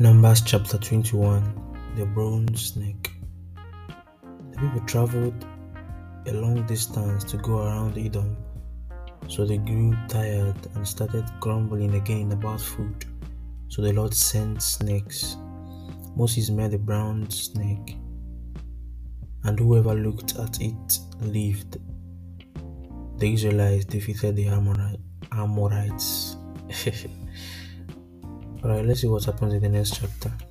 Numbers chapter 21 The Bronze Snake. The people traveled a long distance to go around Edom, so they grew tired and started grumbling again about food. So the Lord sent snakes. Moses made a bronze snake, and whoever looked at it lived. The Israelites defeated the Amorites. Alright, let's see what happens in the next chapter.